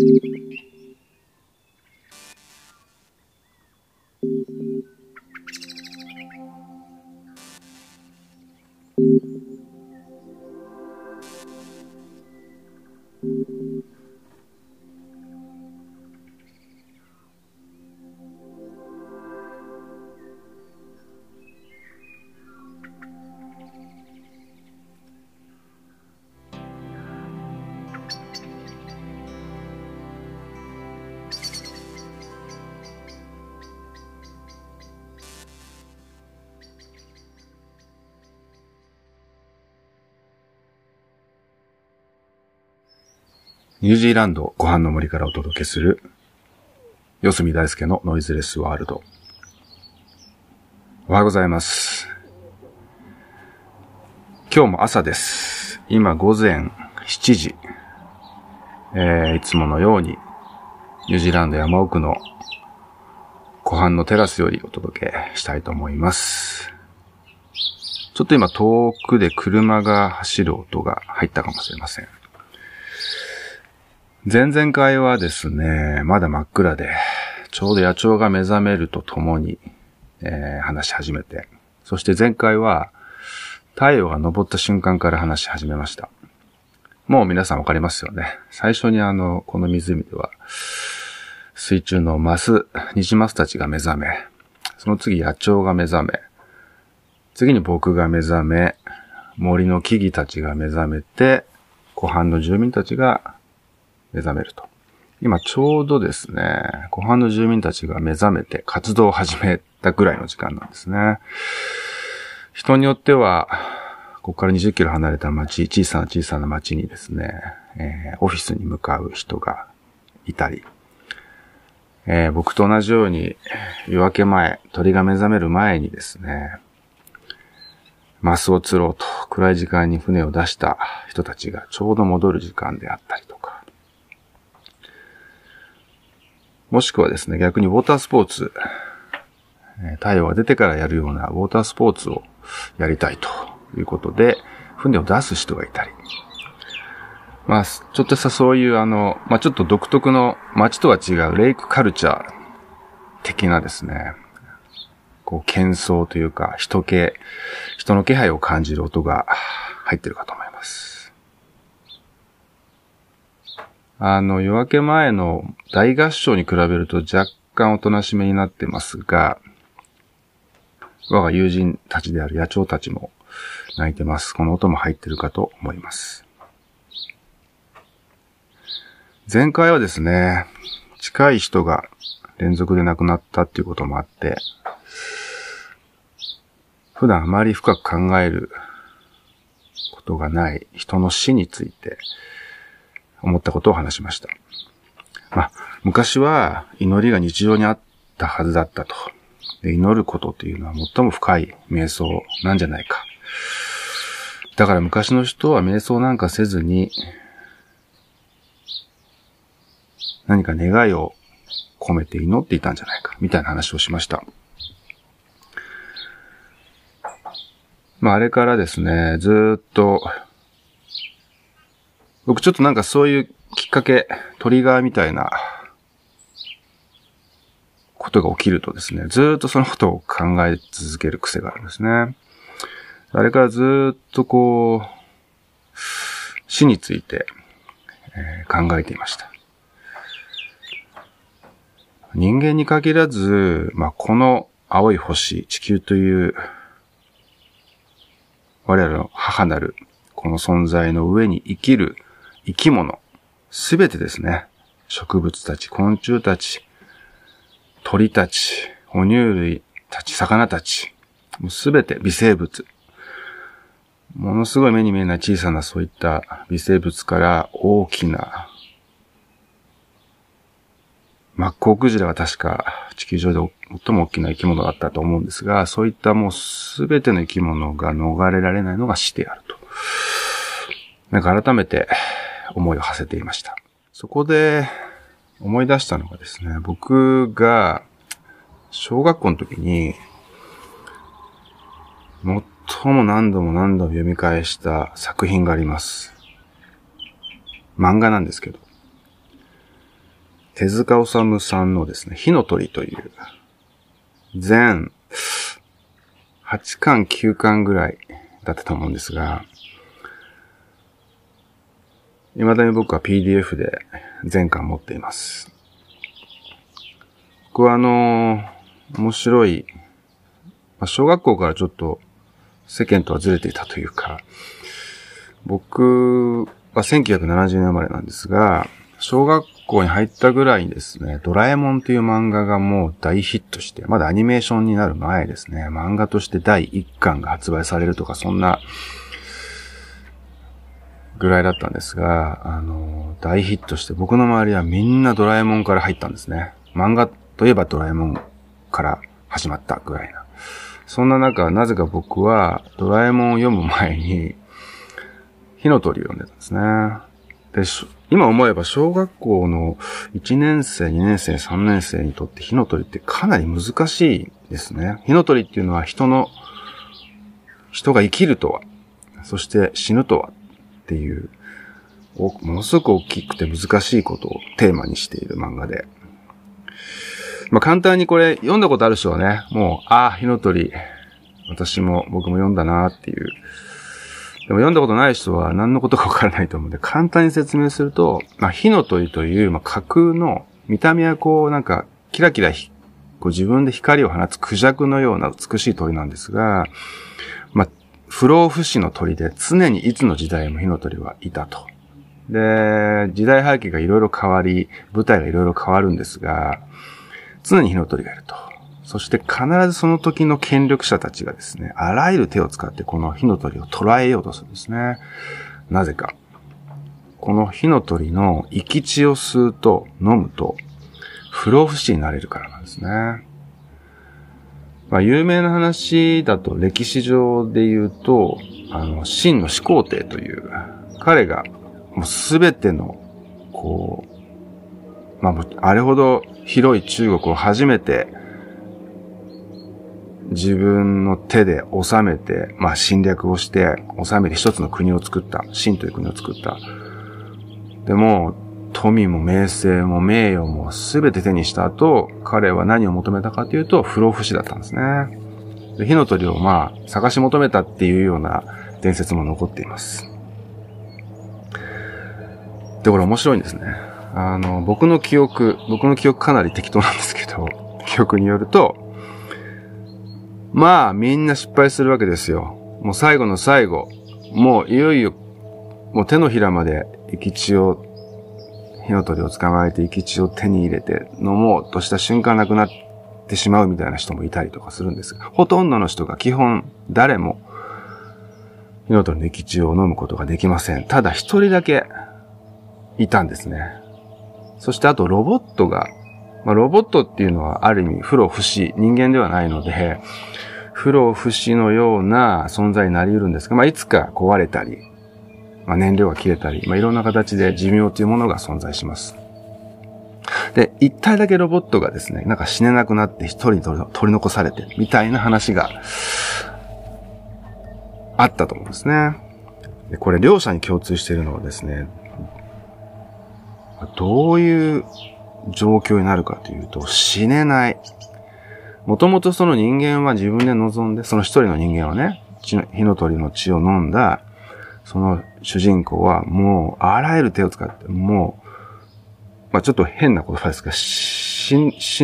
Música ニュージーランドご飯の森からお届けする、四隅大輔のノイズレスワールド。おはようございます。今日も朝です。今午前7時。えー、いつものように、ニュージーランド山奥の湖畔のテラスよりお届けしたいと思います。ちょっと今遠くで車が走る音が入ったかもしれません。前々回はですね、まだ真っ暗で、ちょうど野鳥が目覚めるとともに、えー、話し始めて、そして前回は、太陽が昇った瞬間から話し始めました。もう皆さんわかりますよね。最初にあの、この湖では、水中のマス、ニジマスたちが目覚め、その次野鳥が目覚め、次に僕が目覚め、森の木々たちが目覚めて、湖畔の住民たちが目覚めると。今ちょうどですね、湖畔の住民たちが目覚めて活動を始めたぐらいの時間なんですね。人によっては、ここから20キロ離れた町、小さな小さな町にですね、えー、オフィスに向かう人がいたり、えー、僕と同じように夜明け前、鳥が目覚める前にですね、マスを釣ろうと暗い時間に船を出した人たちがちょうど戻る時間であったりとか、もしくはですね、逆にウォータースポーツ、太陽が出てからやるようなウォータースポーツをやりたいということで、船を出す人がいたり。まあ、ちょっとしたそういうあの、まあちょっと独特の街とは違うレイクカルチャー的なですね、こう、喧騒というか、人気、人の気配を感じる音が入ってるかと思います。あの、夜明け前の大合唱に比べると若干おとなしめになってますが、我が友人たちである野鳥たちも泣いてます。この音も入ってるかと思います。前回はですね、近い人が連続で亡くなったっていうこともあって、普段あまり深く考えることがない人の死について思ったことを話しました。まあ、昔は祈りが日常にあったはずだったと。祈ることというのは最も深い瞑想なんじゃないか。だから昔の人は瞑想なんかせずに、何か願いを込めて祈っていたんじゃないか、みたいな話をしました。まあ、あれからですね、ずっと僕ちょっとなんかそういうきっかけ、トリガーみたいなことが起きるとですね、ずっとそのことを考え続ける癖があるんですね。あれからずっとこう、死について、えー、考えていました。人間に限らず、まあ、この青い星、地球という我々の母なるこの存在の上に生きる生き物、すべてですね。植物たち、昆虫たち、鳥たち、哺乳類たち、魚たち、すべて微生物。ものすごい目に見えない小さなそういった微生物から大きな、マッコウクジラは確か地球上で最も大きな生き物だったと思うんですが、そういったもうすべての生き物が逃れられないのが死であると。なんか改めて思いを馳せていました。そこで思い出したのがですね、僕が小学校の時に、最も何度も何度も読み返した作品があります。漫画なんですけど。手塚治虫さんのですね、火の鳥という、全8巻9巻ぐらいだったと思うんですが、未だに僕は PDF で全巻持っています。僕はあの面白い、まあ、小学校からちょっと世間とはずれていたというか、僕は1970年生まれなんですが、小学校に入ったぐらいにですね、ドラえもんっていう漫画がもう大ヒットして、まだアニメーションになる前ですね、漫画として第1巻が発売されるとか、そんなぐらいだったんですが、あの、大ヒットして僕の周りはみんなドラえもんから入ったんですね。漫画といえばドラえもんから始まったぐらいな。そんな中、なぜか僕はドラえもんを読む前に、火の鳥を読んでたんですね。で、今思えば小学校の1年生、2年生、3年生にとって火の鳥ってかなり難しいですね。火の鳥っていうのは人の、人が生きるとは、そして死ぬとはっていう、ものすごく大きくて難しいことをテーマにしている漫画で。まあ、簡単にこれ読んだことある人はね、もう、ああ、火の鳥、私も僕も読んだなっていうでも読んだことない人は何のことかわからないと思うんで、簡単に説明すると、まあ、火の鳥という、まあ、架空の、見た目はこう、なんか、キラキラこう自分で光を放つクジャクのような美しい鳥なんですが、不老不死の鳥で常にいつの時代も火の鳥はいたと。で、時代背景がいろいろ変わり、舞台がいろいろ変わるんですが、常に火の鳥がいると。そして必ずその時の権力者たちがですね、あらゆる手を使ってこの火の鳥を捉えようとするんですね。なぜか。この火の鳥の生き血を吸うと飲むと不老不死になれるからなんですね。まあ、有名な話だと歴史上で言うと、あの、真の始皇帝という、彼がもうすべての、こう、まあ、あれほど広い中国を初めて自分の手で治めて、まあ侵略をして治めて一つの国を作った。秦という国を作った。でも、富も名声も名誉も全て手にした後、彼は何を求めたかというと、不老不死だったんですね。で火の鳥をまあ探し求めたっていうような伝説も残っています。で、これ面白いんですね。あの、僕の記憶、僕の記憶かなり適当なんですけど、記憶によると、まあ、みんな失敗するわけですよ。もう最後の最後。もういよいよ、もう手のひらまで生き血を、火の鳥を捕まえて生き血を手に入れて飲もうとした瞬間なくなってしまうみたいな人もいたりとかするんですが、ほとんどの人が基本誰も火の鳥の生き血を飲むことができません。ただ一人だけいたんですね。そしてあとロボットがまあ、ロボットっていうのはある意味不老不死、人間ではないので、不老不死のような存在になり得るんですが、まあ、いつか壊れたり、まあ、燃料が切れたり、まあ、いろんな形で寿命というものが存在します。で、一体だけロボットがですね、なんか死ねなくなって一人取り残されて、みたいな話があったと思うんですね。でこれ両者に共通しているのはですね、どういう状況になるかというと、死ねない。もともとその人間は自分で望んで、その一人の人間はね、火の鳥の血を飲んだ、その主人公はもう、あらゆる手を使って、もう、まあちょっと変な言葉ですが、死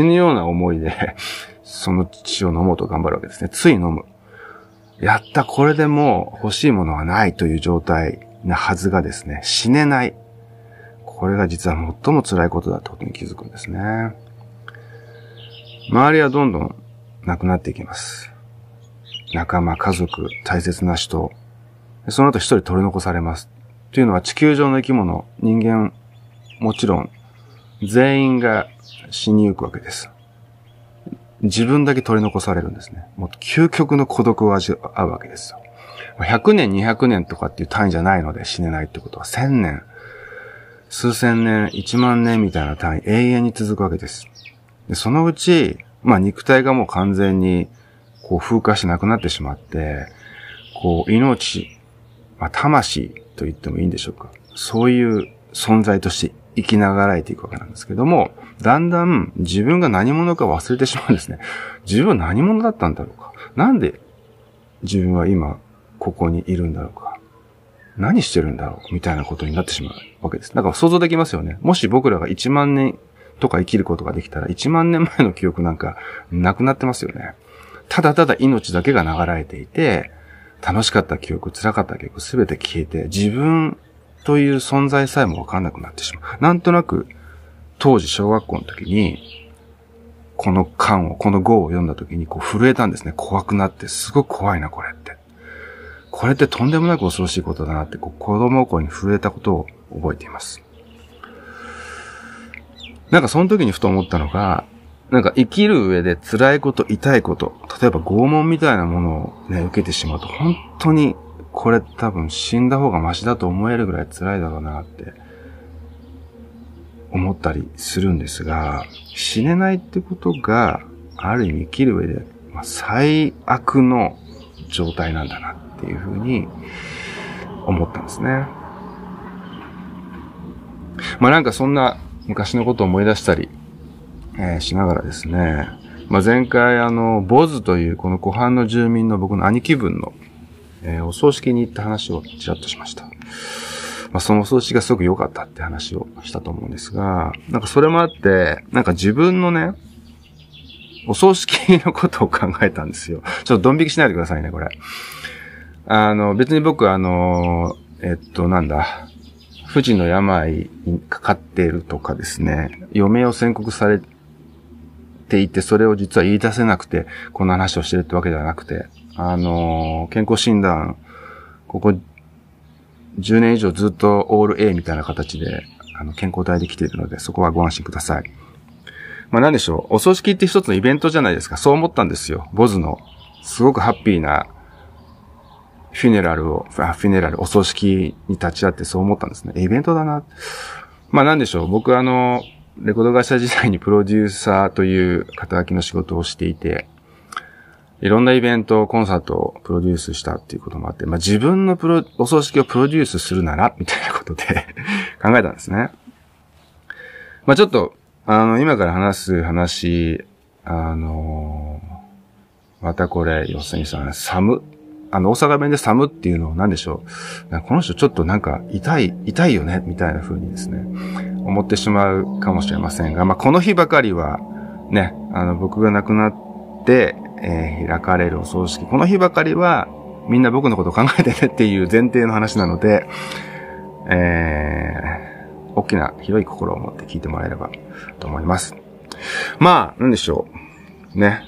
ぬような思いで その血を飲もうと頑張るわけですね。つい飲む。やった、これでもう欲しいものはないという状態なはずがですね、死ねない。これが実は最も辛いことだってことに気づくんですね。周りはどんどん亡くなっていきます。仲間、家族、大切な人、その後一人取り残されます。というのは地球上の生き物、人間、もちろん、全員が死にゆくわけです。自分だけ取り残されるんですね。もう究極の孤独を味わうわけですよ。100年、200年とかっていう単位じゃないので死ねないってことは1000年、数千年、一万年みたいな単位、永遠に続くわけです。で、そのうち、まあ肉体がもう完全に、こう風化しなくなってしまって、こう命、まあ魂と言ってもいいんでしょうか。そういう存在として生きながらえていくわけなんですけども、だんだん自分が何者か忘れてしまうんですね。自分は何者だったんだろうか。なんで自分は今ここにいるんだろうか。何してるんだろうみたいなことになってしまうわけです。だから想像できますよね。もし僕らが1万年とか生きることができたら、1万年前の記憶なんかなくなってますよね。ただただ命だけが流れていて、楽しかった記憶、辛かった記憶すべて消えて、自分という存在さえもわかんなくなってしまう。なんとなく、当時小学校の時に、この漢を、この語を読んだ時にこう震えたんですね。怖くなって、すごく怖いな、これって。これってとんでもなく恐ろしいことだなって、こう子供心に震えたことを覚えています。なんかその時にふと思ったのが、なんか生きる上で辛いこと、痛いこと、例えば拷問みたいなものをね、受けてしまうと、本当にこれ多分死んだ方がマシだと思えるぐらい辛いだろうなって思ったりするんですが、死ねないってことが、ある意味生きる上で、まあ、最悪の状態なんだなっていうふうに思ったんですね。まあなんかそんな昔のことを思い出したり、えー、しながらですね、まあ、前回あの、ボズというこの湖畔の住民の僕の兄貴分の、えー、お葬式に行った話をちらっとしました。まあ、そのお葬式がすごく良かったって話をしたと思うんですが、なんかそれもあって、なんか自分のね、お葬式のことを考えたんですよ。ちょっとドン引きしないでくださいね、これ。あの、別に僕あの、えっと、なんだ、不治の病にかかっているとかですね、余命を宣告されっていて、それを実は言い出せなくて、こんな話をしてるってわけではなくて、あの、健康診断、ここ10年以上ずっとオール A みたいな形で、あの、健康体で来ているので、そこはご安心ください。まあ何でしょう。お葬式って一つのイベントじゃないですか。そう思ったんですよ。ボズの、すごくハッピーなフィネラルを、あフィネラル、お葬式に立ち会ってそう思ったんですね。イベントだな。まあなんでしょう。僕あの、レコード会社時代にプロデューサーという肩書きの仕事をしていて、いろんなイベント、コンサートをプロデュースしたっていうこともあって、まあ自分のプロ、お葬式をプロデュースするなら、みたいなことで 考えたんですね。まあちょっと、あの、今から話す話、あのまたこれ、要するにさ、寒あの、大阪弁で寒っていうのを何でしょう？この人ちょっとなんか痛い、痛いよね、みたいな風にですね、思ってしまうかもしれませんが、まあ、この日ばかりは、ね、あの、僕が亡くなって、えー、開かれるお葬式。この日ばかりは、みんな僕のことを考えてねっていう前提の話なので、えー、大きな広い心を持って聞いてもらえればと思います。まあ、なんでしょう。ね。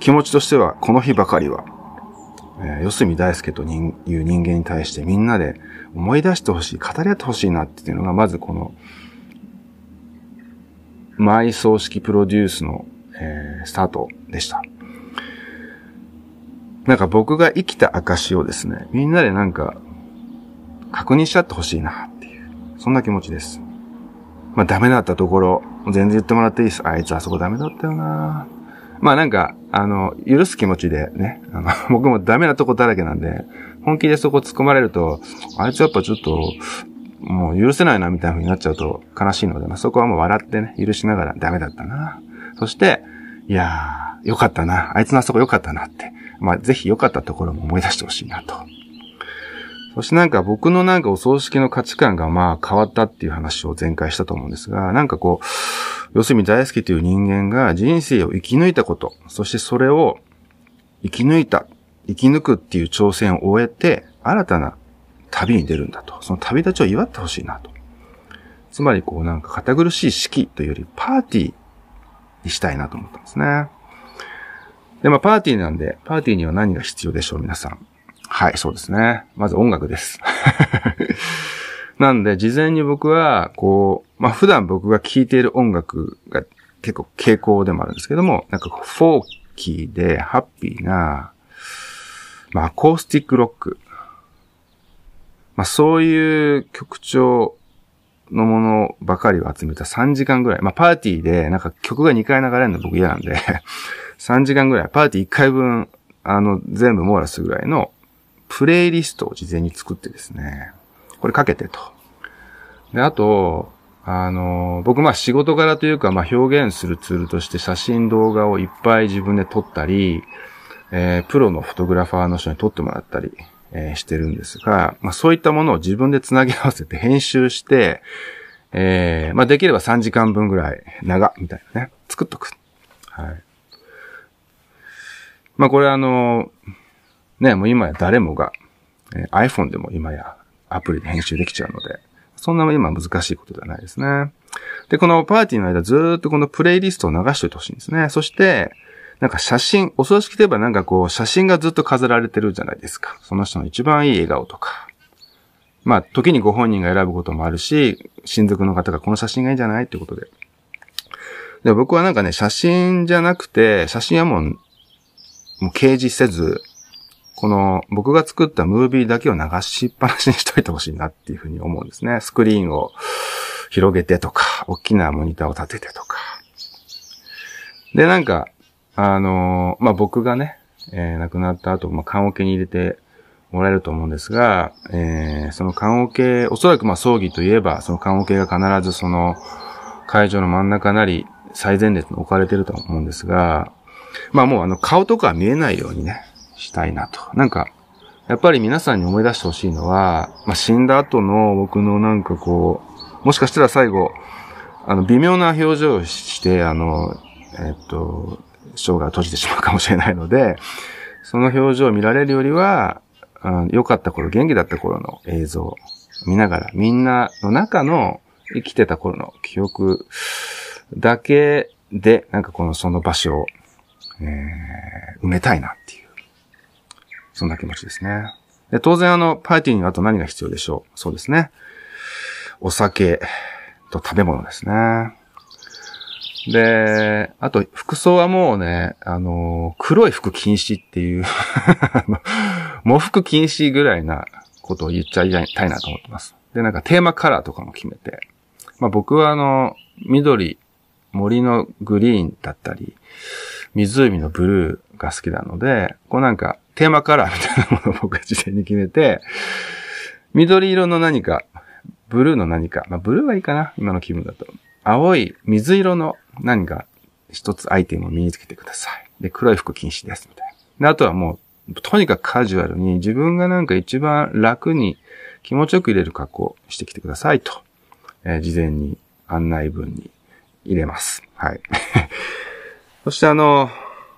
気持ちとしては、この日ばかりは、え、四隅大輔という人間に対してみんなで思い出してほしい、語り合ってほしいなっていうのが、まずこの、埋葬式プロデュースの、えー、スタートでした。なんか僕が生きた証をですね、みんなでなんか、確認しちゃってほしいなっていう、そんな気持ちです。まあダメだったところ、全然言ってもらっていいです。あいつあそこダメだったよなまあなんか、あの、許す気持ちでね、あの、僕もダメなとこだらけなんで、本気でそこ突っ込まれると、あいつやっぱちょっと、もう許せないなみたいな風になっちゃうと悲しいので、まあ、そこはもう笑ってね、許しながらダメだったな。そして、いやー、よかったな。あいつのあそこよかったなって。まあ、ぜひ良かったところも思い出してほしいなと。そしてなんか僕のなんかお葬式の価値観がまあ変わったっていう話を前回したと思うんですが、なんかこう、要するに大好きという人間が人生を生き抜いたこと、そしてそれを生き抜いた、生き抜くっていう挑戦を終えて、新たな旅に出るんだと。その旅立ちを祝ってほしいなと。つまりこうなんか堅苦しい式というよりパーティーにしたいなと思ったんですね。で、まあパーティーなんで、パーティーには何が必要でしょう、皆さん。はい、そうですね。まず音楽です。なんで、事前に僕は、こう、まあ、普段僕が聴いている音楽が結構傾向でもあるんですけども、なんかフォーキーでハッピーな、まあ、アコースティックロック。まあ、そういう曲調のものばかりを集めた3時間ぐらい。まあ、パーティーでなんか曲が2回流れるの僕嫌なんで3時間ぐらい、パーティー1回分、あの、全部網羅するぐらいのプレイリストを事前に作ってですね。これかけてと。で、あと、あの、僕まあ仕事柄というか、まあ表現するツールとして写真動画をいっぱい自分で撮ったり、えー、プロのフォトグラファーの人に撮ってもらったり、えー、してるんですが、まあそういったものを自分で繋ぎ合わせて編集して、えー、まあできれば3時間分ぐらい長、みたいなね、作っとく。はい。まあこれあの、ね、もう今や誰もが、えー、iPhone でも今やアプリで編集できちゃうので、そんな今難しいことではないですね。で、このパーティーの間ずっとこのプレイリストを流しておいてほしいんですね。そして、なんか写真、お葬式といえばなんかこう写真がずっと飾られてるじゃないですか。その人の一番いい笑顔とか。まあ、時にご本人が選ぶこともあるし、親族の方がこの写真がいいんじゃないってことで。で、僕はなんかね、写真じゃなくて、写真はもう、もう掲示せず、この僕が作ったムービーだけを流しっぱなしにしといてほしいなっていうふうに思うんですね。スクリーンを広げてとか、大きなモニターを立ててとか。で、なんか、あのー、まあ、僕がね、えー、亡くなった後、まあ、棺桶に入れてもらえると思うんですが、えー、その棺桶、おそらくま、葬儀といえば、その棺桶が必ずその会場の真ん中なり、最前列に置かれてると思うんですが、まあもうあの顔とか見えないようにね、したいなと。なんか、やっぱり皆さんに思い出してほしいのは、まあ、死んだ後の僕のなんかこう、もしかしたら最後、あの、微妙な表情をして、あの、えっと、生涯を閉じてしまうかもしれないので、その表情を見られるよりは、良かった頃、元気だった頃の映像を見ながら、みんなの中の生きてた頃の記憶だけで、なんかこのその場所を、えー、埋めたいなっていう。そんな気持ちですね。で当然あの、パーティーにはあと何が必要でしょうそうですね。お酒と食べ物ですね。で、あと、服装はもうね、あの、黒い服禁止っていう 喪服禁止ぐらいなことを言っちゃいたいなと思ってます。で、なんかテーマカラーとかも決めて、まあ僕はあの、緑、森のグリーンだったり、湖のブルーが好きなので、こうなんか、テーマカラーみたいなものを 僕は事前に決めて、緑色の何か、ブルーの何か、まあ、ブルーはいいかな今の気分だと。青い水色の何か一つアイテムを身につけてください。で、黒い服禁止です、みたいな。で、あとはもう、とにかくカジュアルに自分がなんか一番楽に気持ちよく入れる格好をしてきてくださいと、えー、事前に案内文に入れます。はい。そしてあの、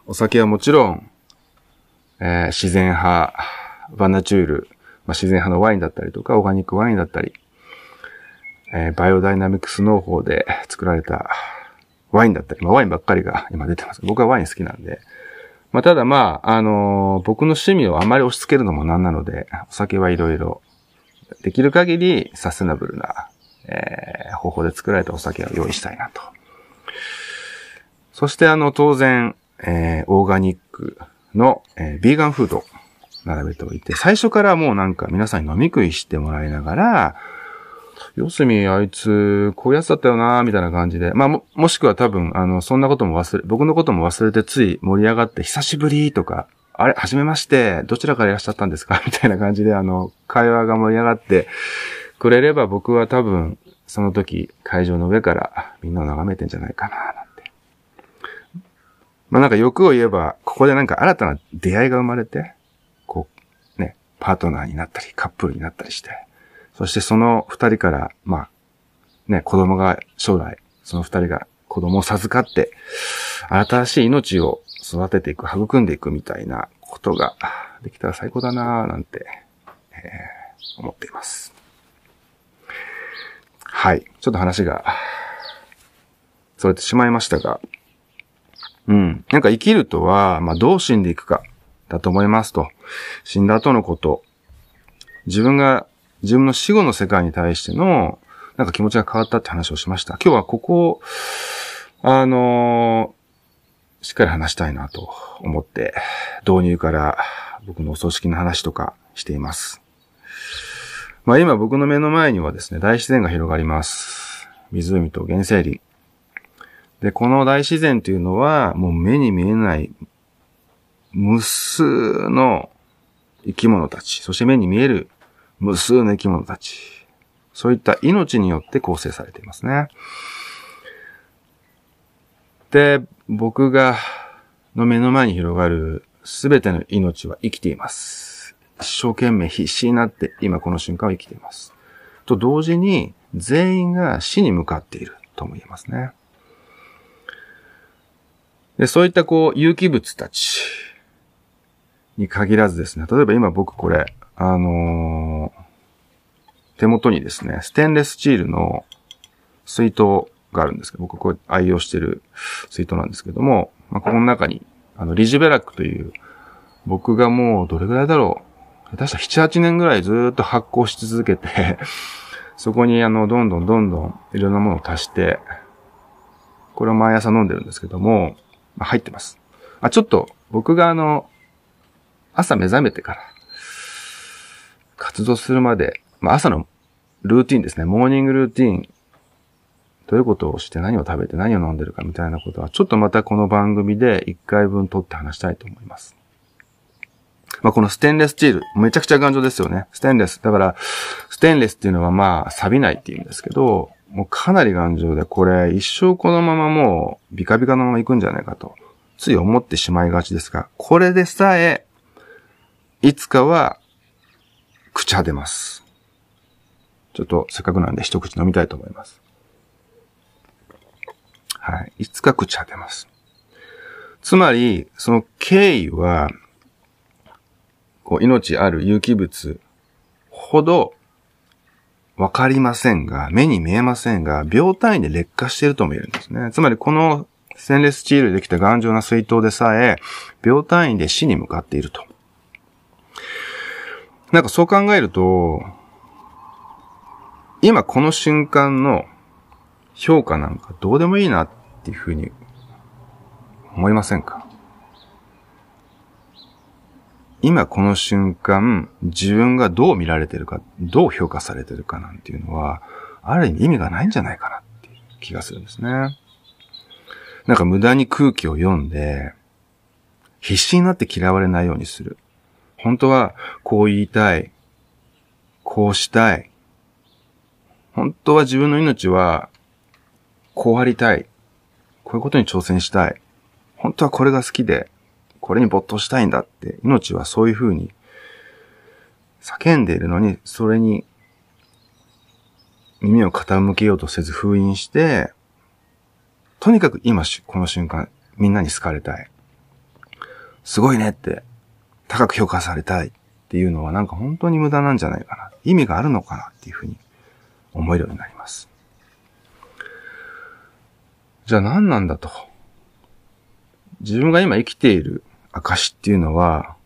お酒はもちろん、えー、自然派、バナチュール、まあ、自然派のワインだったりとか、オーガニックワインだったり、えー、バイオダイナミクス農法で作られたワインだったり、まあ、ワインばっかりが今出てます。僕はワイン好きなんで。まあ、ただまあ、あのー、僕の趣味をあまり押し付けるのもなんなので、お酒はいろいろ、できる限りサステナブルな、えー、方法で作られたお酒を用意したいなと。そしてあの、当然、えー、オーガニックの、えー、ビーガンフード並べておいて、最初からもうなんか皆さんに飲み食いしてもらいながら、四隅あいつ、こういうやつだったよなみたいな感じで。まあも、もしくは多分、あの、そんなことも忘れ、僕のことも忘れてつい盛り上がって、久しぶりとか、あれ、はじめまして、どちらからいらっしゃったんですか？みたいな感じで、あの、会話が盛り上がってくれれば、僕は多分、その時、会場の上からみんなを眺めてんじゃないかな、まあなんか欲を言えば、ここでなんか新たな出会いが生まれて、こう、ね、パートナーになったり、カップルになったりして、そしてその二人から、まあ、ね、子供が将来、その二人が子供を授かって、新しい命を育てていく、育んでいくみたいなことができたら最高だなぁ、なんて、えー、思っています。はい。ちょっと話が、それてしまいましたが、うん。なんか生きるとは、まあ、どう死んでいくか、だと思いますと。死んだ後のこと。自分が、自分の死後の世界に対しての、なんか気持ちが変わったって話をしました。今日はここを、あのー、しっかり話したいなと思って、導入から僕のお葬式の話とかしています。まあ今僕の目の前にはですね、大自然が広がります。湖と原生林。で、この大自然というのは、もう目に見えない無数の生き物たち、そして目に見える無数の生き物たち、そういった命によって構成されていますね。で、僕が、の目の前に広がるすべての命は生きています。一生懸命必死になって今この瞬間を生きています。と同時に全員が死に向かっているとも言えますね。で、そういったこう有機物たちに限らずですね、例えば今僕これ、あのー、手元にですね、ステンレスチールの水筒があるんですけど、僕これ愛用してる水筒なんですけども、まあ、この中に、あの、リジベラックという、僕がもうどれぐらいだろう。下手したら7、8年ぐらいずっと発酵し続けて そこにあの、どんどんどんどんいろんなものを足して、これを毎朝飲んでるんですけども、入ってます。あ、ちょっと、僕があの、朝目覚めてから、活動するまで、まあ、朝のルーティンですね。モーニングルーティンどういうことをして何を食べて何を飲んでるかみたいなことは、ちょっとまたこの番組で一回分撮って話したいと思います。まあ、このステンレスチール、めちゃくちゃ頑丈ですよね。ステンレス。だから、ステンレスっていうのはまあ、錆びないっていうんですけど、もうかなり頑丈で、これ一生このままもう、ビカビカのまま行くんじゃないかと、つい思ってしまいがちですが、これでさえ、いつかは、朽ち果てます。ちょっとせっかくなんで一口飲みたいと思います。はい。いつか朽ち果てます。つまり、その経緯は、こう、命ある有機物ほどわかりませんが、目に見えませんが、秒単位で劣化しているとも言えるんですね。つまり、このステンレスチールでできた頑丈な水筒でさえ、秒単位で死に向かっていると。なんかそう考えると、今この瞬間の評価なんかどうでもいいなっていうふうに思いませんか？今この瞬間、自分がどう見られてるか、どう評価されてるかなんていうのは、ある意味意味がないんじゃないかなっていう気がするんですね。なんか無駄に空気を読んで、必死になって嫌われないようにする。本当はこう言いたい。こうしたい。本当は自分の命はこうありたい。こういうことに挑戦したい。本当はこれが好きで、これに没頭したいんだって、命はそういう風に叫んでいるのに、それに耳を傾けようとせず封印して、とにかく今、この瞬間、みんなに好かれたい。すごいねって、高く評価されたいっていうのはなんか本当に無駄なんじゃないかな。意味があるのかなっていうふうに思えるようになります。じゃあ何なんだと。自分が今生きている証っていうのは、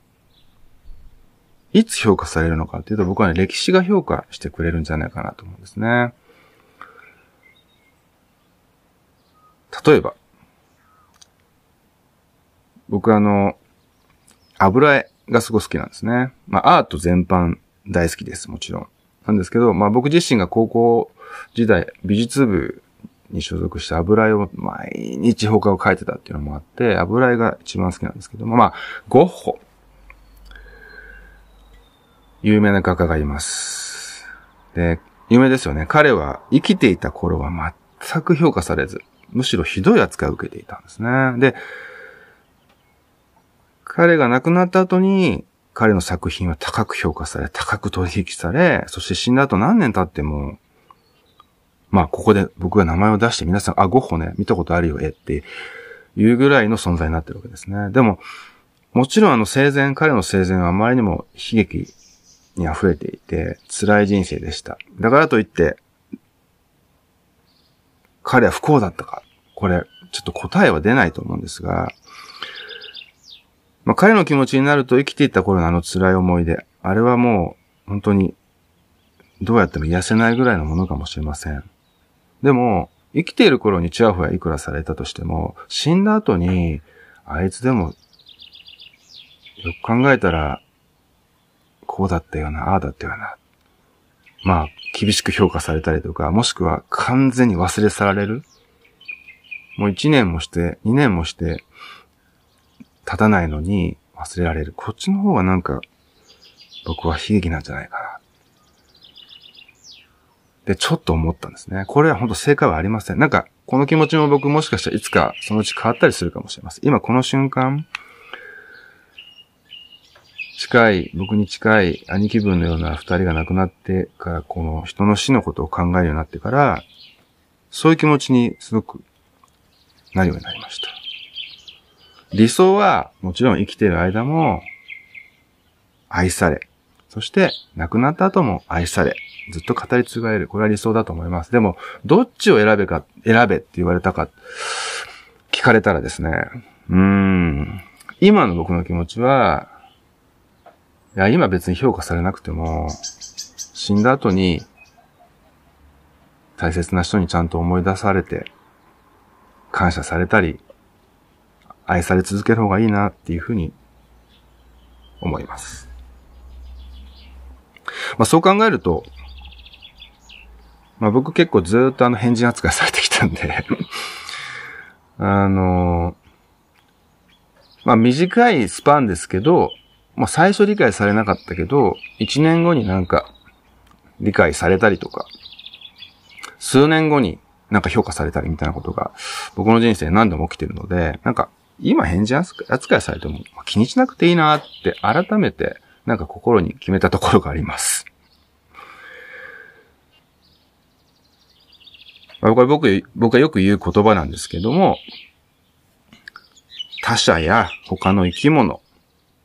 いつ評価されるのかっていうと僕はね、歴史が評価してくれるんじゃないかなと思うんですね。例えば、僕あの、油絵がすごい好きなんですね。まあアート全般大好きです、もちろん。なんですけど、まあ僕自身が高校時代、美術部に所属して油絵を毎日放課後描いてたっていうのもあって、油絵が一番好きなんですけども、まあ、ゴッホ。有名な画家がいます。で、有名ですよね。彼は生きていた頃は全く評価されず、むしろひどい扱いを受けていたんですね。で、彼が亡くなった後に、彼の作品は高く評価され、高く取引され、そして死んだ後何年経っても、まあ、ここで僕が名前を出して皆さん、あ、ゴッホね、見たことあるよ、えっていうぐらいの存在になってるわけですね。でも、もちろんあの生前、彼の生前はあまりにも悲劇に溢れていて、辛い人生でした。だからといって、彼は不幸だったか。これ、ちょっと答えは出ないと思うんですが、まあ、彼の気持ちになると生きていた頃のあの辛い思い出、あれはもう本当にどうやっても癒せないぐらいのものかもしれません。でも、生きている頃にチヤホヤいくらされたとしても、死んだ後に、あいつでも、よく考えたら、こうだったよな、ああだったよな。まあ、厳しく評価されたりとか、もしくは完全に忘れ去られる。もう一年もして、二年もして、経たないのに忘れられる。こっちの方がなんか、僕は悲劇なんじゃないかな。で、ちょっと思ったんですね。これは本当正解はありません。なんか、この気持ちも僕もしかしたらいつかそのうち変わったりするかもしれません。今この瞬間、近い、僕に近い兄貴分のような二人が亡くなってから、この人の死のことを考えるようになってから、そういう気持ちにすごくなるようになりました。理想はもちろん生きている間も愛され、そして亡くなった後も愛され、ずっと語り継がれる。これは理想だと思います。でも、どっちを選べか、選べって言われたか、聞かれたらですね、うん、今の僕の気持ちは、いや、今別に評価されなくても、死んだ後に、大切な人にちゃんと思い出されて、感謝されたり、愛され続ける方がいいなっていうふうに思います。まあそう考えると、まあ僕結構ずっとあの変人扱いされてきたんで あの、まあ短いスパンですけど、まあ最初理解されなかったけど、一年後になんか理解されたりとか、数年後になんか評価されたりみたいなことが僕の人生何度も起きてるので、なんか今返事扱いされても気にしなくていいなって改めてなんか心に決めたところがあります。あこれ僕、僕がよく言う言葉なんですけども、他者や他の生き物、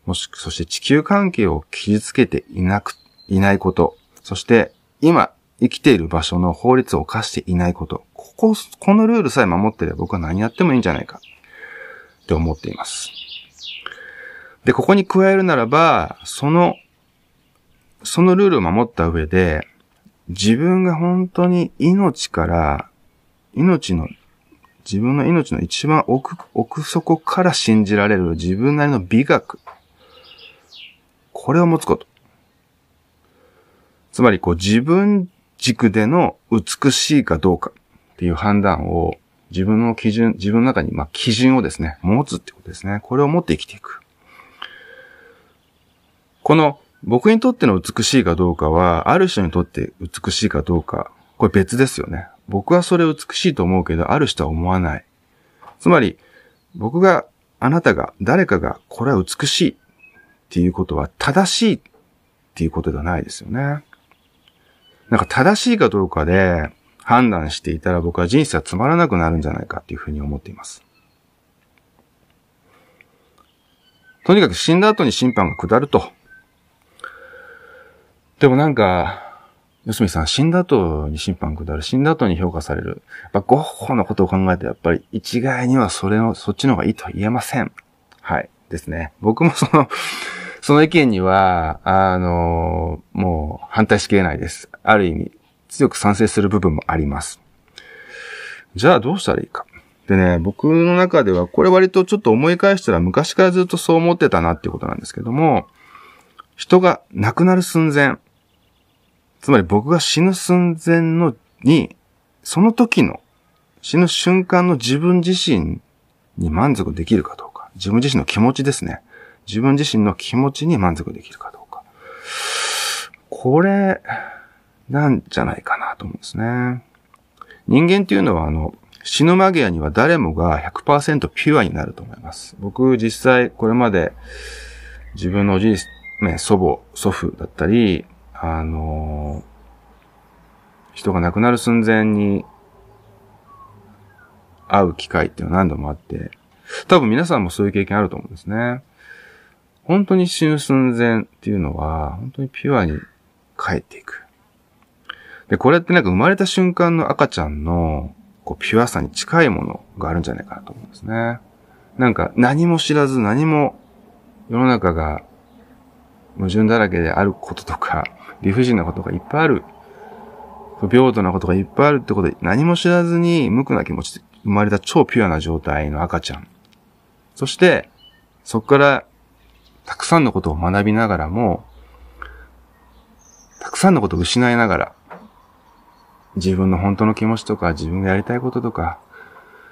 もしく、そして地球関係を傷つけていなく、いないこと、そして今生きている場所の法律を犯していないこと、ここ、このルールさえ守ってれば僕は何やってもいいんじゃないかって思っています。で、ここに加えるならば、その、そのルールを守った上で、自分が本当に命から、命の、自分の命の一番奥、奥底から信じられる自分なりの美学。これを持つこと。つまり、こう自分軸での美しいかどうかっていう判断を自分の基準、自分の中に、まあ、基準をですね、持つってことですね。これを持って生きていく。この僕にとっての美しいかどうかは、ある人にとって美しいかどうか、これ別ですよね。僕はそれ美しいと思うけど、ある人は思わない。つまり、僕が、あなたが、誰かが、これは美しいっていうことは正しいっていうことではないですよね。なんか正しいかどうかで判断していたら僕は人生はつまらなくなるんじゃないかっていうふうに思っています。とにかく死んだ後に審判が下ると。でもなんか、よすみさん、死んだ後に審判下る、死んだ後に評価される。やっぱゴッホのことを考えて、やっぱり一概にはそれの、そっちの方がいいとは言えません。はい。ですね。僕もその、その意見には、あの、もう反対しきれないです。ある意味、強く賛成する部分もあります。じゃあどうしたらいいか。でね、僕の中では、これ割とちょっと思い返したら昔からずっとそう思ってたなっていうことなんですけども、人が亡くなる寸前、つまり僕が死ぬ寸前のに、その時の死ぬ瞬間の自分自身に満足できるかどうか。自分自身の気持ちですね。自分自身の気持ちに満足できるかどうか。これ、なんじゃないかなと思うんですね。人間っていうのはあの、死ぬ間際には誰もが100%ピュアになると思います。僕実際これまで自分のおじい、ね、祖母、祖父だったり、あの人が亡くなる寸前に会う機会っていうのは何度もあって、多分皆さんもそういう経験あると思うんですね。本当に死ぬ寸前っていうのは、本当にピュアに帰っていく。で、これってなんか生まれた瞬間の赤ちゃんのこうピュアさに近いものがあるんじゃないかなと思うんですね。なんか何も知らず何も世の中が矛盾だらけであることとか、理不尽なことがいっぱいある。不平等なことがいっぱいあるってことで、何も知らずに無垢な気持ちで生まれた超ピュアな状態の赤ちゃん。そして、そこからたくさんのことを学びながらも、たくさんのことを失いながら、自分の本当の気持ちとか、自分がやりたいこととか、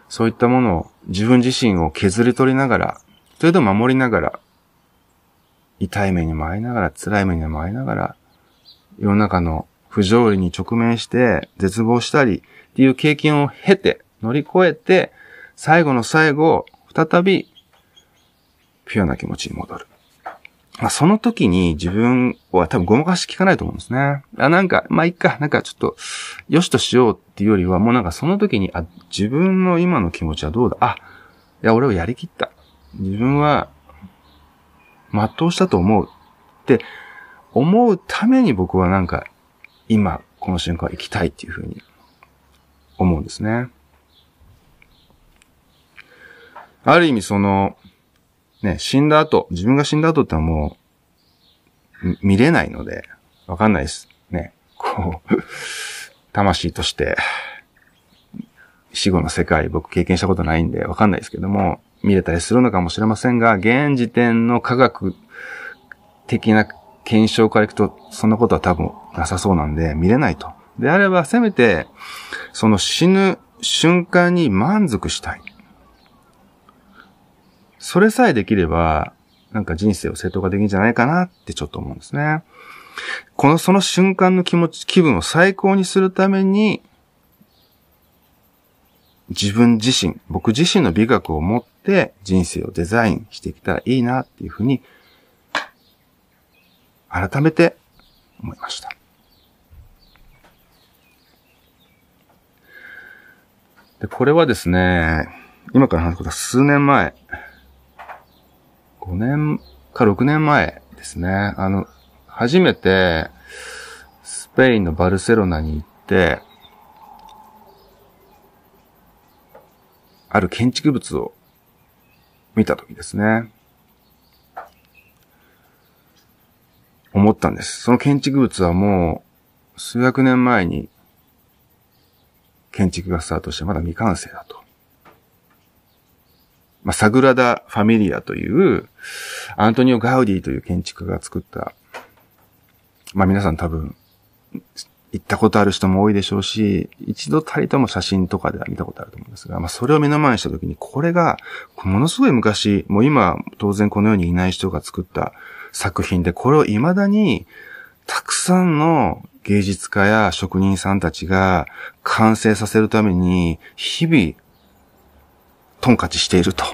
そういったものを自分自身を削り取りながら、それと守りながら、痛い目にも遭いながら、辛い目にも遭いながら、世の中の不条理に直面して絶望したりっていう経験を経て、乗り越えて、最後の最後、再び、ピュアな気持ちに戻る。まあ、その時に自分は多分ごまかし聞かないと思うんですね。あ、なんか、まあ、いっか、なんかちょっと、よしとしようっていうよりは、もうなんかその時に、あ、自分の今の気持ちはどうだ？あ、いや、俺はやりきった。自分は、全うしたと思う。って思うために僕はなんか、今、この瞬間行きたいっていうふうに思うんですね。ある意味その、ね、死んだ後、自分が死んだ後ってのはもう、見れないので、わかんないです。ね。こう、魂として、死後の世界僕経験したことないんでわかんないですけども、見れたりするのかもしれませんが、現時点の科学的な検証からいくと、そんなことは多分なさそうなんで、見れないと。であれば、せめて、その死ぬ瞬間に満足したい。それさえできれば、なんか人生を正当化できるんじゃないかなってちょっと思うんですね。この、その瞬間の気持ち、気分を最高にするために、自分自身、僕自身の美学を持って人生をデザインしていけたらいいなっていうふうに、改めて思いました。で、これはですね、今から話すことは数年前、5年か6年前ですね。あの、初めて、スペインのバルセロナに行って、ある建築物を見たときですね。思ったんです。その建築物はもう、数百年前に建築がスタートしてまだ未完成だと。まあ、サグラダ・ファミリアという、アントニオ・ガウディという建築家が作った、まあ皆さん多分、行ったことある人も多いでしょうし、一度たりとも写真とかでは見たことあると思うんですが、まあそれを目の前にしたときに、これが、ものすごい昔、もう今、当然この世にいない人が作った作品で、これを未だに、たくさんの芸術家や職人さんたちが完成させるために、日々、トンカチしていると。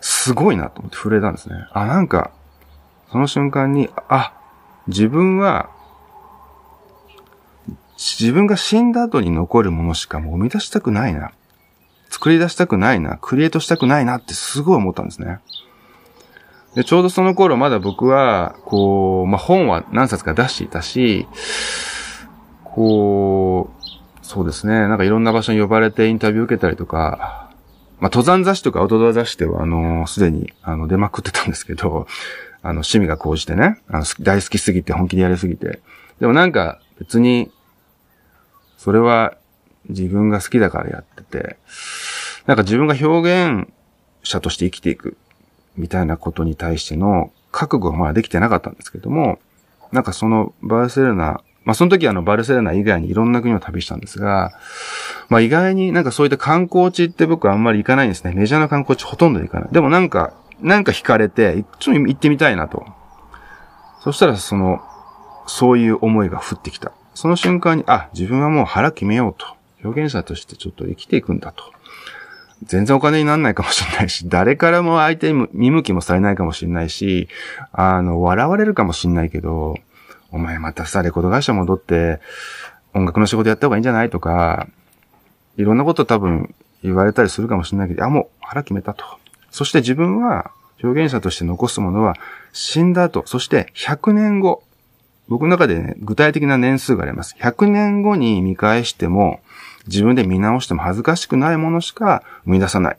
すごいなと思って震えたんですね。あ、なんか、その瞬間に、あ、自分は、自分が死んだ後に残るものしかもう生み出したくないな。作り出したくないな。クリエイトしたくないなってすごい思ったんですね。で、ちょうどその頃まだ僕は、こう、まあ、本は何冊か出していたし、こう、そうですね、なんかいろんな場所に呼ばれてインタビュー受けたりとか、まあ、登山雑誌とかアウトドア雑誌では、あの、すでに、あの、出まくってたんですけど、あの、趣味が高じてね、あの、大好きすぎて、本気でやりすぎて。でもなんか、別に、それは自分が好きだからやってて、なんか自分が表現者として生きていくみたいなことに対しての覚悟がまだできてなかったんですけども、なんかそのバルセロナ、まあその時あのバルセロナ以外にいろんな国を旅したんですが、まあ意外になんかそういった観光地って僕はあんまり行かないんですね。メジャーな観光地ほとんど行かない。でもなんか、なんか惹かれて、ちょっと行ってみたいなと。そしたらその、そういう思いが降ってきた。その瞬間に、あ、自分はもう腹決めようと。表現者としてちょっと生きていくんだと。全然お金にならないかもしれないし、誰からも相手に見向きもされないかもしれないし、あの、笑われるかもしれないけど、お前またさ、レコード会社戻って、音楽の仕事やった方がいいんじゃないとか、いろんなこと多分言われたりするかもしれないけど、あ、もう腹決めたと。そして自分は表現者として残すものは死んだ後、そして100年後、僕の中でね、具体的な年数があります。100年後に見返しても、自分で見直しても恥ずかしくないものしか生み出さない。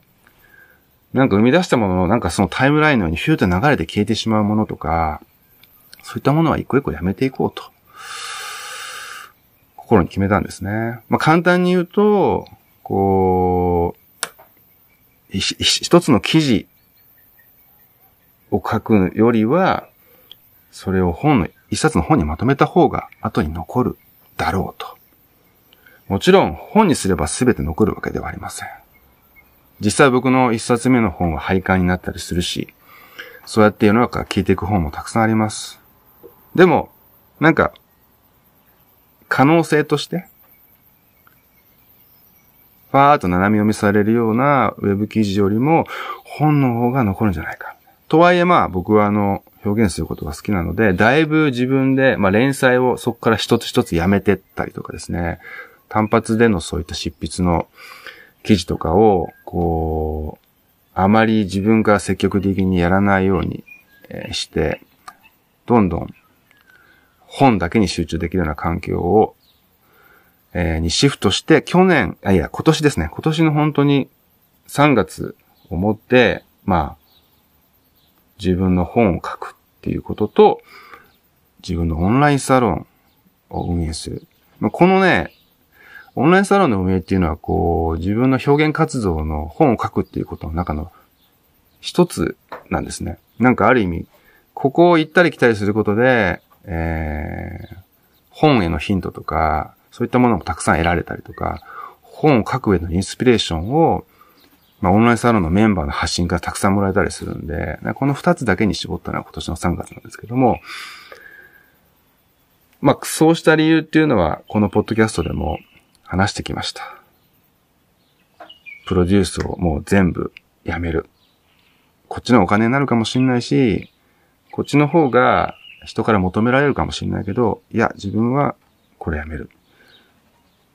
なんか生み出したものの、なんかそのタイムラインのようにヒューと流れて消えてしまうものとか、そういったものは一個一個やめていこうと。心に決めたんですね。まあ簡単に言うと、こう、一つの記事を書くよりは、それを本の、一冊の本にまとめた方が後に残るだろうと。もちろん本にすれば全て残るわけではありません。実際僕の一冊目の本は廃刊になったりするし、そうやって世の中から消えていく本もたくさんあります。でも、なんか、可能性として、ファーっと斜め読みされるようなウェブ記事よりも本の方が残るんじゃないか。とはいえまあ僕はあの表現することが好きなので、だいぶ自分で、まあ連載をそこから一つ一つやめてったりとかですね、単発でのそういった執筆の記事とかを、こう、あまり自分から積極的にやらないようにして、どんどん本だけに集中できるような環境を、えー、にシフトして、去年、あ、いや、今年ですね。今年の本当に3月をもって、まあ、自分の本を書くっていうことと、自分のオンラインサロンを運営する。ま、このね、オンラインサロンの運営っていうのは、こう、自分の表現活動の本を書くっていうことの中の一つなんですね。なんかある意味、ここを行ったり来たりすることで、えー、本へのヒントとか、そういったものもたくさん得られたりとか、本を書く上のインスピレーションを、まあ、オンラインサロンのメンバーの発信からたくさんもらえたりするんで、この二つだけに絞ったのは今年の3月なんですけども、まあ、そうした理由っていうのは、このポッドキャストでも話してきました。プロデュースをもう全部やめる。こっちのお金になるかもしんないし、こっちの方が人から求められるかもしんないけど、いや、自分はこれやめる。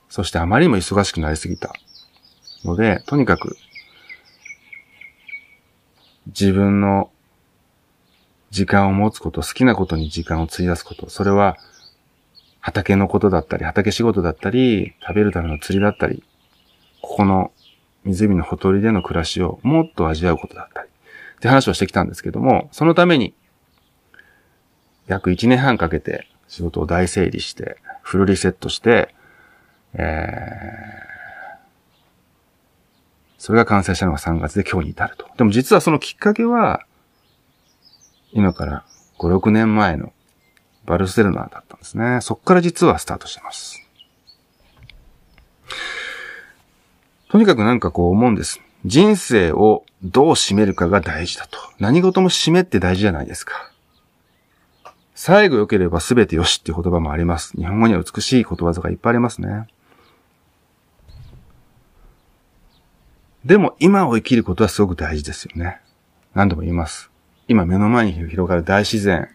そしてあまりにも忙しくなりすぎた。ので、とにかく、自分の時間を持つこと、好きなことに時間を費やすこと、それは畑のことだったり、畑仕事だったり、食べるための釣りだったり、ここの湖のほとりでの暮らしをもっと味わうことだったり、って話をしてきたんですけども、そのために、約1年半かけて仕事を大整理して、フルリセットして、えー、それが完成したのが3月で今日に至ると。でも実はそのきっかけは、今から5、6年前のバルセロナだったんですね。そっから実はスタートしてます。とにかくなんかこう思うんです。人生をどう締めるかが大事だと。何事も締めって大事じゃないですか。最後良ければ全てよしっていう言葉もあります。日本語には美しい言葉とかいっぱいありますね。でも今を生きることはすごく大事ですよね。何度も言います。今目の前に広がる大自然。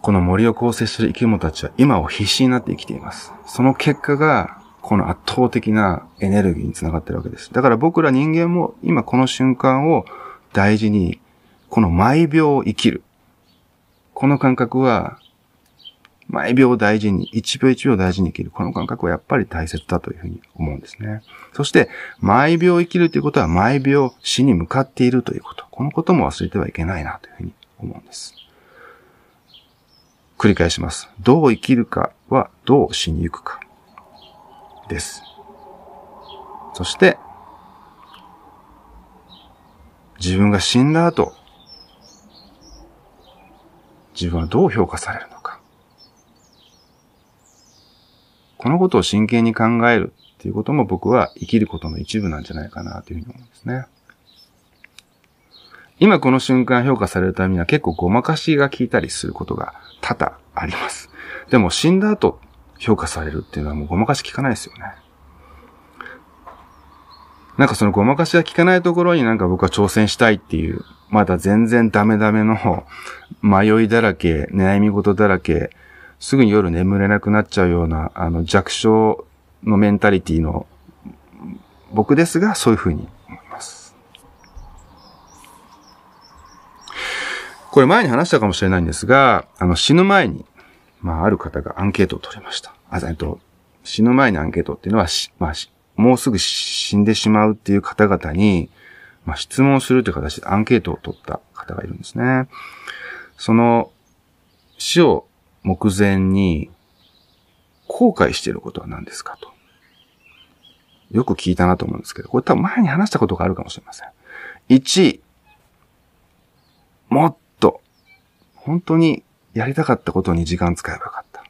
この森を構成する生き物たちは今を必死になって生きています。その結果がこの圧倒的なエネルギーにつながってるわけです。だから僕ら人間も今この瞬間を大事に、この毎秒を生きる。この感覚は、毎秒大事に、一秒一秒大事に生きる。この感覚はやっぱり大切だというふうに思うんですね。そして、毎秒生きるということは毎秒死に向かっているということ。このことも忘れてはいけないなというふうに思うんです。繰り返します。どう生きるかはどう死に行くか。です。そして、自分が死んだ後、自分はどう評価されるのか。このことを真剣に考えるっていうことも僕は生きることの一部なんじゃないかなというふうに思うんですね。今この瞬間評価されるためには結構ごまかしが効いたりすることが多々あります。でも死んだ後評価されるっていうのはもうごまかし効かないですよね。なんかそのごまかしが効かないところになんか僕は挑戦したいっていう、まだ全然ダメダメの迷いだらけ、悩み事だらけ、すぐに夜眠れなくなっちゃうような、あの弱小のメンタリティの僕ですが、そういうふうに思います。これ前に話したかもしれないんですが、あの死ぬ前にまあ、ある方がアンケートを取りました。あ、えっと、死ぬ前にアンケートっていうのは、まあ、もうすぐ死んでしまうっていう方々に、まあ、質問するという形でアンケートを取った方がいるんですね。その、死を目前に、後悔していることは何ですかと。よく聞いたなと思うんですけど、これ多分前に話したことがあるかもしれません。1、もっ、本当にやりたかったことに時間使えばよかった。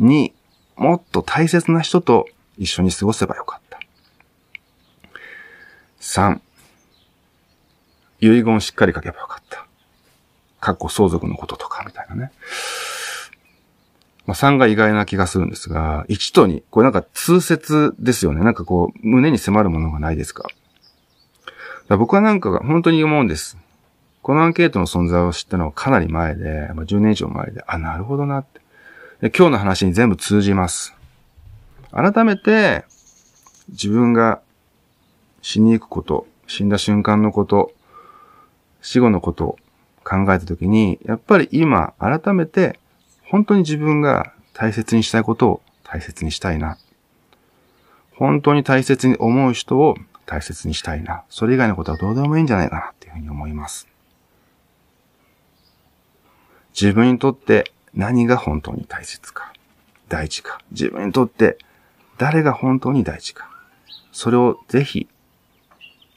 2、もっと大切な人と一緒に過ごせばよかった。3、遺言しっかり書けばよかった。過去相続のこととかみたいなね。まあ、3が意外な気がするんですが、1と2、これなんか通説ですよね。なんかこう、胸に迫るものがないですか。か僕はなんか本当に思うんです。このアンケートの存在を知ったのはかなり前で、まあ、10年以上前で、あ、なるほどなって。で今日の話に全部通じます。改めて、自分が死に行くこと、死んだ瞬間のこと、死後のことを考えたときに、やっぱり今、改めて、本当に自分が大切にしたいことを大切にしたいな。本当に大切に思う人を大切にしたいな。それ以外のことはどうでもいいんじゃないかなっていうふうに思います。自分にとって何が本当に大切か、大事か。自分にとって誰が本当に大事か。それをぜひ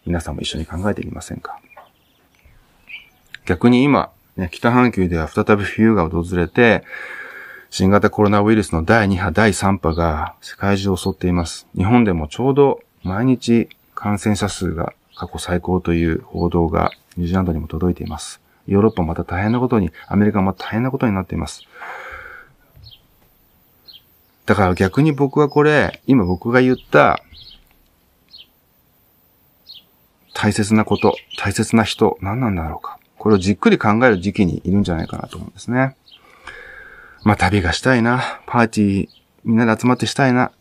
皆さんも一緒に考えてみませんか逆に今、ね、北半球では再び冬が訪れて、新型コロナウイルスの第2波、第3波が世界中を襲っています。日本でもちょうど毎日感染者数が過去最高という報道がニュージーランドにも届いています。ヨーロッパまた大変なことに、アメリカも大変なことになっています。だから逆に僕はこれ、今僕が言った大切なこと、大切な人、何なんだろうか。これをじっくり考える時期にいるんじゃないかなと思うんですね。まあ旅がしたいな、パーティーみんなで集まってしたいな、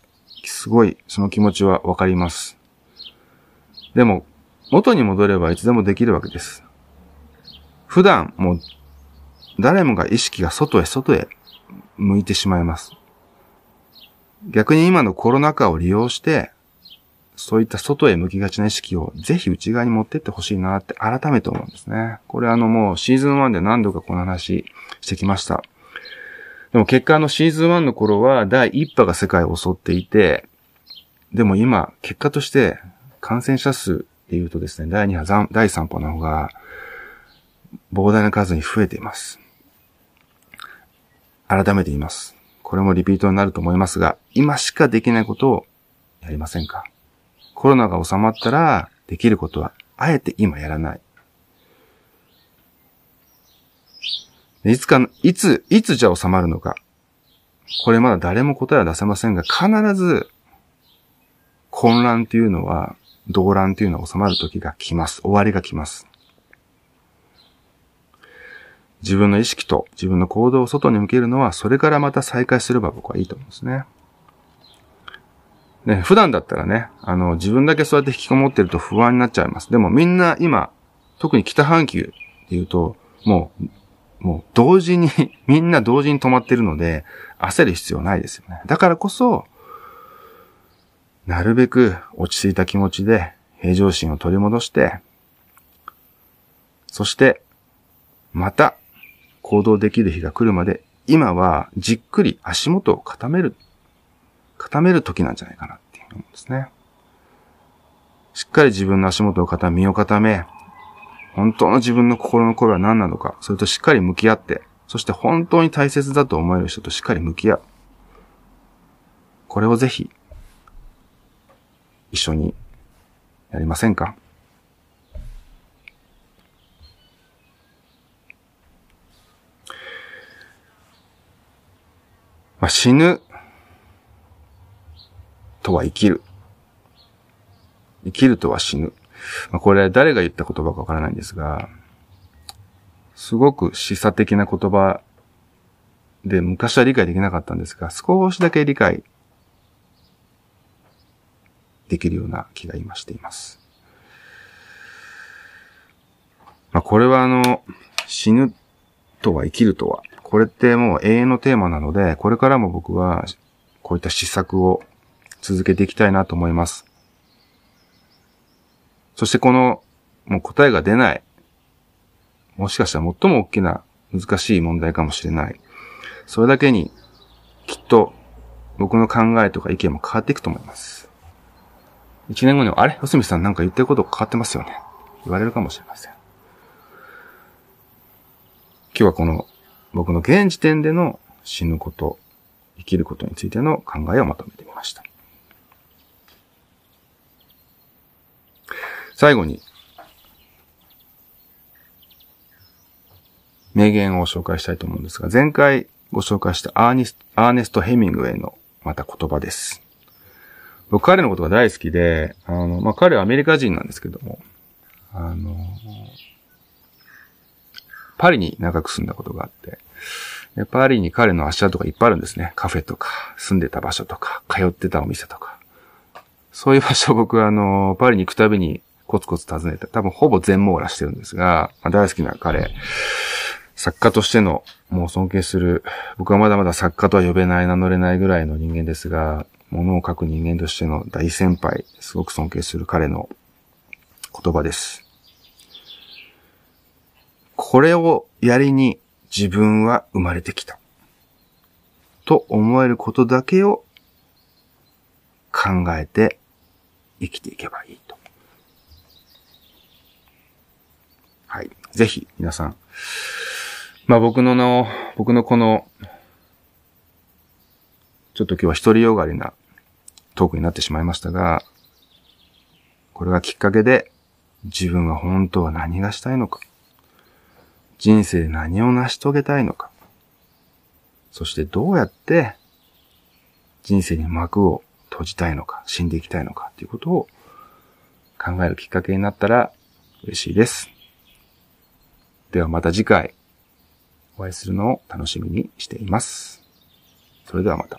すごいその気持ちはわかります。でも、元に戻ればいつでもできるわけです。普段もう誰もが意識が外へ外へ向いてしまいます。逆に今のコロナ禍を利用して、そういった外へ向きがちな意識をぜひ内側に持ってってほしいなって改めて思うんですね。これあのもうシーズン1で何度かこの話してきました。でも結果あのシーズン1の頃は第1波が世界を襲っていて、でも今結果として感染者数で言うとですね、第2波、第3波の方が膨大な数に増えています。改めて言います。これもリピートになると思いますが、今しかできないことをやりませんか？コロナが収まったら、できることは、あえて今やらない。いつか、いつ、いつじゃ収まるのか。これまだ誰も答えは出せませんが、必ず、混乱っていうのは、動乱っていうのは収まる時が来ます。終わりが来ます。自分の意識と自分の行動を外に向けるのは、それからまた再開すれば僕はいいと思うんですね。ね、普段だったらね、あの、自分だけそうやって引きこもってると不安になっちゃいます。でもみんな今、特に北半球で言うと、もう、もう同時に みんな同時に止まってるので、焦る必要ないですよね。だからこそ、なるべく落ち着いた気持ちで平常心を取り戻して、そして、また行動できる日が来るまで、今はじっくり足元を固める固める時なんじゃないかなっていう思うんですね。しっかり自分の足元を固め、身を固め、本当の自分の心の声は何なのか、それとしっかり向き合って、そして本当に大切だと思える人としっかり向き合う。これをぜひ、一緒にやりませんか？まあ、死ぬとは生きる。生きるとは死ぬ。まあ、これ誰が言った言葉かわからないんですが、すごく示唆的な言葉で昔は理解できなかったんですが、少しだけ理解できるような気が今しています。まあ、これはあの、死ぬとは生きるとは、これってもう永遠のテーマなので、これからも僕はこういった施策を続けていきたいなと思います。そしてこの、もう答えが出ない。もしかしたら最も大きな難しい問題かもしれない。それだけに、きっと僕の考えとか意見も変わっていくと思います。一年後には、あれ？吉見さんなんか言ってること変わってますよね。言われるかもしれません。今日はこの僕の現時点での死ぬこと、生きることについての考えをまとめてみました。最後に、名言を紹介したいと思うんですが、前回ご紹介したアーニスアーネスト・ヘミングウェイのまた言葉です。僕彼のことが大好きで、あの、まあ、彼はアメリカ人なんですけども、あの、パリに長く住んだことがあって、でパリに彼の足跡がいっぱいあるんですね。カフェとか、住んでた場所とか、通ってたお店とか。そういう場所僕はあの、パリに行くたびにコツコツ訪ねて、多分ほぼ全網羅してるんですが、まあ、大好きな彼、作家としての、もう尊敬する、僕はまだまだ作家とは呼べない、名乗れないぐらいの人間ですが、物を書く人間としての大先輩、すごく尊敬する彼の言葉です。これをやりに自分は生まれてきた。と思えることだけを考えて生きていけばいいと。はい。ぜひ皆さん、まあ僕のの、僕のこの、ちょっと今日は独りよがりなトークになってしまいましたが、これがきっかけで自分は本当は何がしたいのか、人生で何を成し遂げたいのか、そしてどうやって人生に幕を閉じたいのか、死んでいきたいのかっていうことを考えるきっかけになったら嬉しいです。ではまた次回お会いするのを楽しみにしています。それではまた。